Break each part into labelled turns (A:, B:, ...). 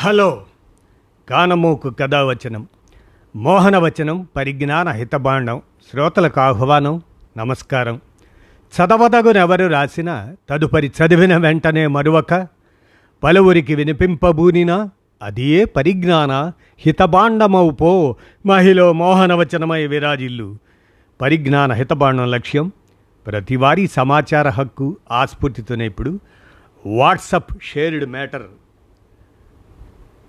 A: Hello. కానమోకు కథావచనం మోహనవచనం పరిజ్ఞాన హితబాండం శ్రోతలకు ఆహ్వానం నమస్కారం. చదవదగునెవరు రాసిన తదుపరి చదివిన వెంటనే మరువక పలువురికి వినిపింపబూనినా అదియే పరిజ్ఞాన హితబాండమవు పో మహిళ మోహనవచనమై విరాజిల్లు. పరిజ్ఞాన హితబాండం లక్ష్యం ప్రతివారీ సమాచార హక్కు ఆస్ఫూర్తితోనే ఇప్పుడు వాట్సప్ షేర్డ్ మ్యాటర్.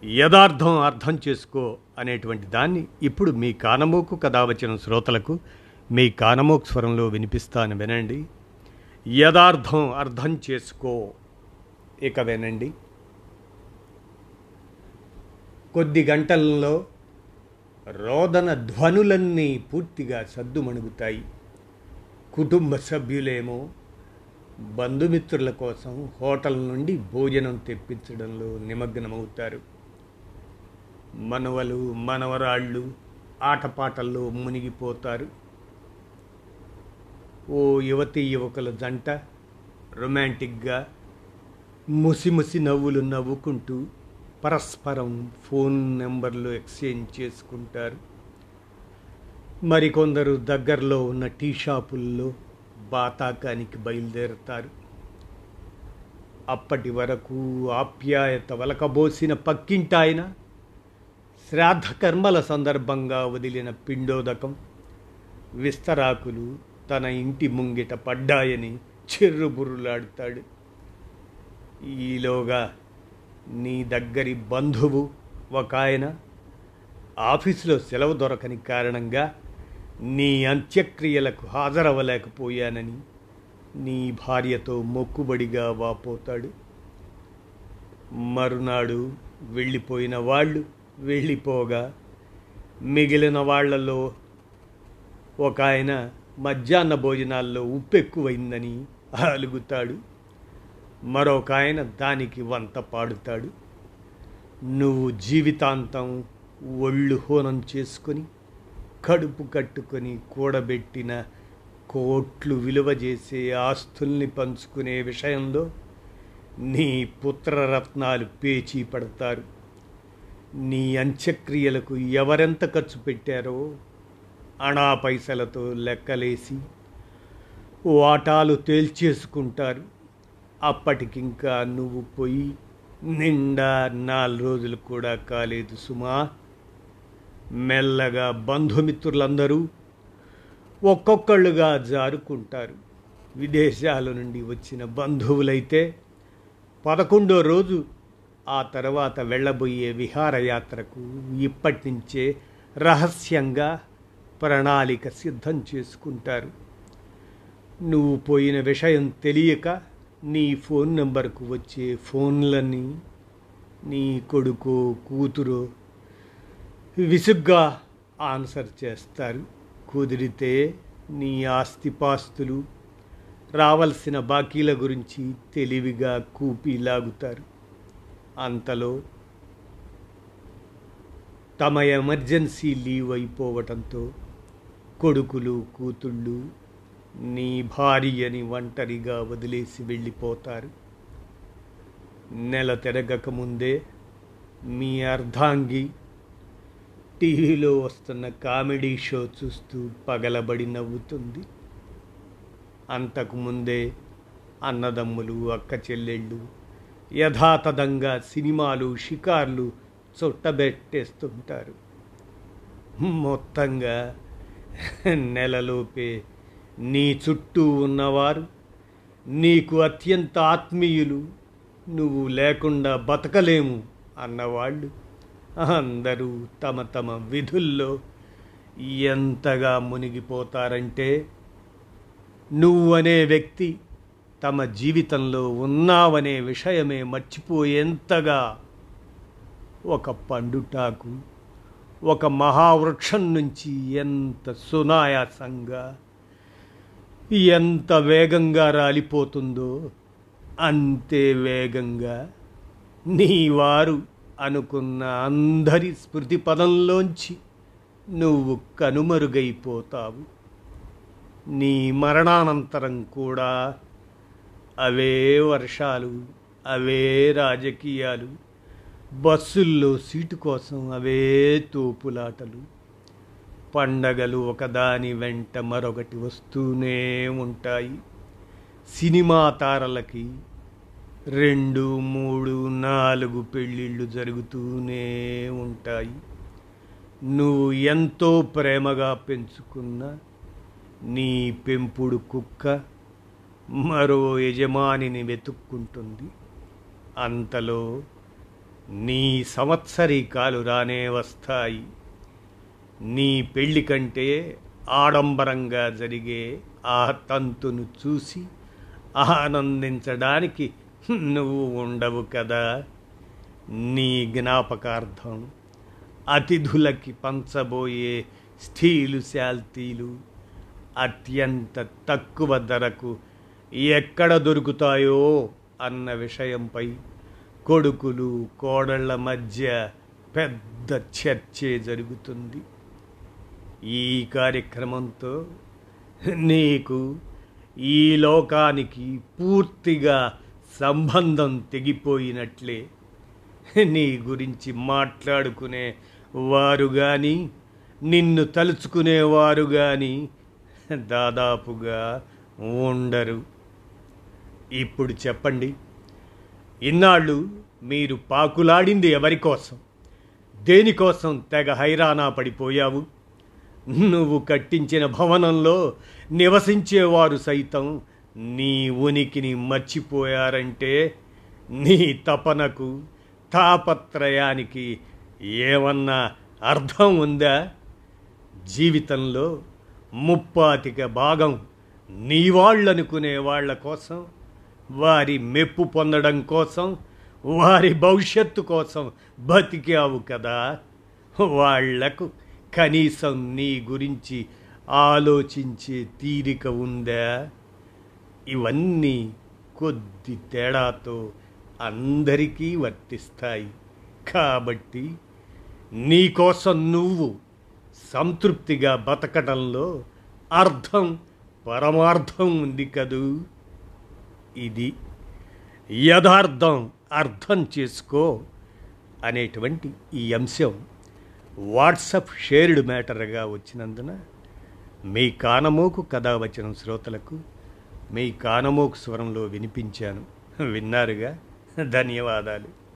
A: యథార్థం అర్థం చేసుకో అనేటువంటి దాన్ని ఇప్పుడు మీ కానమోకు కథ వచ్చిన శ్రోతలకు మీ కానమోకు స్వరంలో వినిపిస్తాను వినండి. యథార్థం అర్థం చేసుకో. ఇక వినండి. కొద్ది గంటల్లో రోదన ధ్వనులన్నీ పూర్తిగా సద్దుమణుగుతాయి. కుటుంబ సభ్యులేమో బంధుమిత్రుల కోసం హోటల్ నుండి భోజనం తెప్పించడంలో నిమగ్నమవుతారు. మనవలు మనవరాళ్ళు ఆటపాటల్లో మునిగిపోతారు. ఓ యువతి యువకుల జంట రొమాంటిక్గా ముసిముసి నవ్వులు నవ్వుకుంటూ పరస్పరం ఫోన్ నెంబర్లు ఎక్స్చేంజ్ చేసుకుంటారు. మరికొందరు దగ్గరలో ఉన్న టీ షాపుల్లో బాతాకానికి బయలుదేరతారు. అప్పటి వరకు ఆప్యాయత వలకబోసిన పక్కింటాయన శ్రాద్ధ కర్మల సందర్భంగా వదిలిన పిండోదకం విస్తరాకులు తన ఇంటి ముంగిట పడ్డాయని చెర్రుబుర్రులాడుతాడు. ఈలోగా నీ దగ్గరి బంధువు ఒక ఆయన ఆఫీసులో సెలవు దొరకని కారణంగా నీ అంత్యక్రియలకు హాజరవ్వలేకపోయానని నీ భార్యతో మొక్కుబడిగా వాపోతాడు. మరునాడు వెళ్ళిపోయిన వాళ్ళు వెళ్ళిపోగా మిగిలిన వాళ్ళలో ఒక ఆయన మధ్యాహ్న భోజనాల్లో ఉప్పు ఎక్కువైందని అలుగుతాడు. మరొక ఆయన దానికి వంత పాడుతాడు. నువ్వు జీవితాంతం ఒళ్ళు హోనం చేసుకొని కడుపు కట్టుకొని కూడబెట్టిన కోట్లు విలువ చేసే ఆస్తుల్ని పంచుకునే విషయంలో నీ పుత్రరత్నాలు పేచీ పడతారు. నీ అంత్యక్రియలకు ఎవరెంత ఖర్చు పెట్టారో అణా పైసలతో లెక్కలేసి వాటాలు తేల్చేసుకుంటారు. అప్పటికింకా నువ్వు పోయి నిండా నాలుగు రోజులు కూడా కాలేదు సుమా. మెల్లగా బంధుమిత్రులందరూ ఒక్కొక్కళ్ళుగా జారుకుంటారు. విదేశాల నుండి వచ్చిన బంధువులైతే పదకొండో రోజు ఆ తర్వాత వెళ్ళబోయే విహారయాత్రకు ఇప్పటి నుంచే రహస్యంగా ప్రణాళిక సిద్ధం చేసుకుంటారు. నువ్వు పోయిన విషయం తెలియక నీ ఫోన్ నెంబర్కు వచ్చే ఫోన్లన్నీ నీ కొడుకో కూతురో విసుగ్గా ఆన్సర్ చేస్తారు. కుదిరితే నీ ఆస్తిపాస్తులు రావలసిన బాకీల గురించి తెలివిగా కూపీ లాగుతారు. అంతలో తమ ఎమర్జెన్సీ లీవ్ అయిపోవటంతో కొడుకులు కూతుళ్ళు నీ భార్యని ఒంటరిగా వదిలేసి వెళ్ళిపోతారు. నెల తిరగకముందే మీ అర్ధాంగి టీవీలో వస్తున్న కామెడీ షో చూస్తూ పగలబడి నవ్వుతుంది. అంతకుముందే అన్నదమ్ములు అక్క చెల్లెళ్ళు యథాతథంగా సినిమాలు షికార్లు చుట్టబెట్టేస్తుంటారు. మొత్తంగా నెలలోపే నీ చుట్టూ ఉన్నవారు నీకు అత్యంత ఆత్మీయులు నువ్వు లేకుండా బతకలేము అన్నవాళ్ళు. అందరూ తమ తమ విధుల్లో ఎంతగా మునిగిపోతారంటే నువ్వనే వ్యక్తి తమ జీవితంలో ఉన్నావనే విషయమే మర్చిపోయేంతగా ఒక పండుటాకు ఒక మహావృక్షం నుంచి ఎంత సునాయాసంగా ఎంత వేగంగా రాలిపోతుందో అంతే వేగంగా నీ వారు అనుకున్న అందరి స్మృతి పదంలోంచి నువ్వు కనుమరుగైపోతావు. నీ మరణానంతరం కూడా అవే వర్షాలు అవే రాజకీయాలు. బస్సుల్లో సీటు కోసం అవే తోపులాటలు. పండగలు ఒకదాని వెంట మరొకటి వస్తూనే ఉంటాయి. సినిమా తారలకి రెండు మూడు నాలుగు పెళ్ళిళ్ళు జరుగుతూనే ఉంటాయి. నువ్వు ఎంతో ప్రేమగా పెంచుకున్న నీ పెంపుడు కుక్క మరో యజమానిని వెతుక్కుంటుంది. అంతలో నీ సంవత్సరీకాలు రానే వస్తాయి. నీ పెళ్ళి కంటే ఆడంబరంగా జరిగే ఆ తంతును చూసి ఆనందించడానికి నువ్వు ఉండవు కదా. నీ జ్ఞాపకార్థం అతిథులకి పంచబోయే స్టీలు శాల్తీలు అత్యంత తక్కువ ధరకు ఎక్కడ దొరుకుతాయో అన్న విషయంపై కొడుకులు కోడళ్ళ మధ్య పెద్ద చర్చే జరుగుతుంది. ఈ కార్యక్రమంతో నీకు ఈ లోకానికి పూర్తిగా సంబంధం తెగిపోయినట్లే. నీ గురించి మాట్లాడుకునే వారు కానీ నిన్ను తలుచుకునేవారు కానీ దాదాపుగా ఉండరు. ఇప్పుడు చెప్పండి. ఇన్నాళ్ళు మీరు పాకులాడింది ఎవరి కోసం? దేనికోసం తెగ హైరానా పడిపోయావు? నువ్వు కట్టించిన భవనంలో నివసించేవారు సైతం నీ ఉనికిని మర్చిపోయారంటే నీ తపనకు తాపత్రయానికి ఏమన్నా అర్థం ఉందా? జీవితంలో ముప్పాతిక భాగం నీ వాళ్ళనుకునే వాళ్ళ కోసం వారి మెప్పు పొందడం కోసం వారి భవిష్యత్తు కోసం బతికావు కదా. వాళ్ళకు కనీసం నీ గురించి ఆలోచించే తీరిక ఉందా? ఇవన్నీ కొద్ది తేడాతో అందరికీ వర్తిస్తాయి. కాబట్టి నీకోసం నువ్వు సంతృప్తిగా బతకటంలో అర్థం పరమార్థం ఉంది కదూ? ఇది యథార్థం అర్థం చేసుకో అనేటువంటి ఈ అంశం వాట్సప్ షేర్డ్ మ్యాటర్గా వచ్చినందున మీ కానమోకు కథ వచ్చిన శ్రోతలకు మీ కానమోకు స్వరంలో వినిపించాను. విన్నారుగా? ధన్యవాదాలు.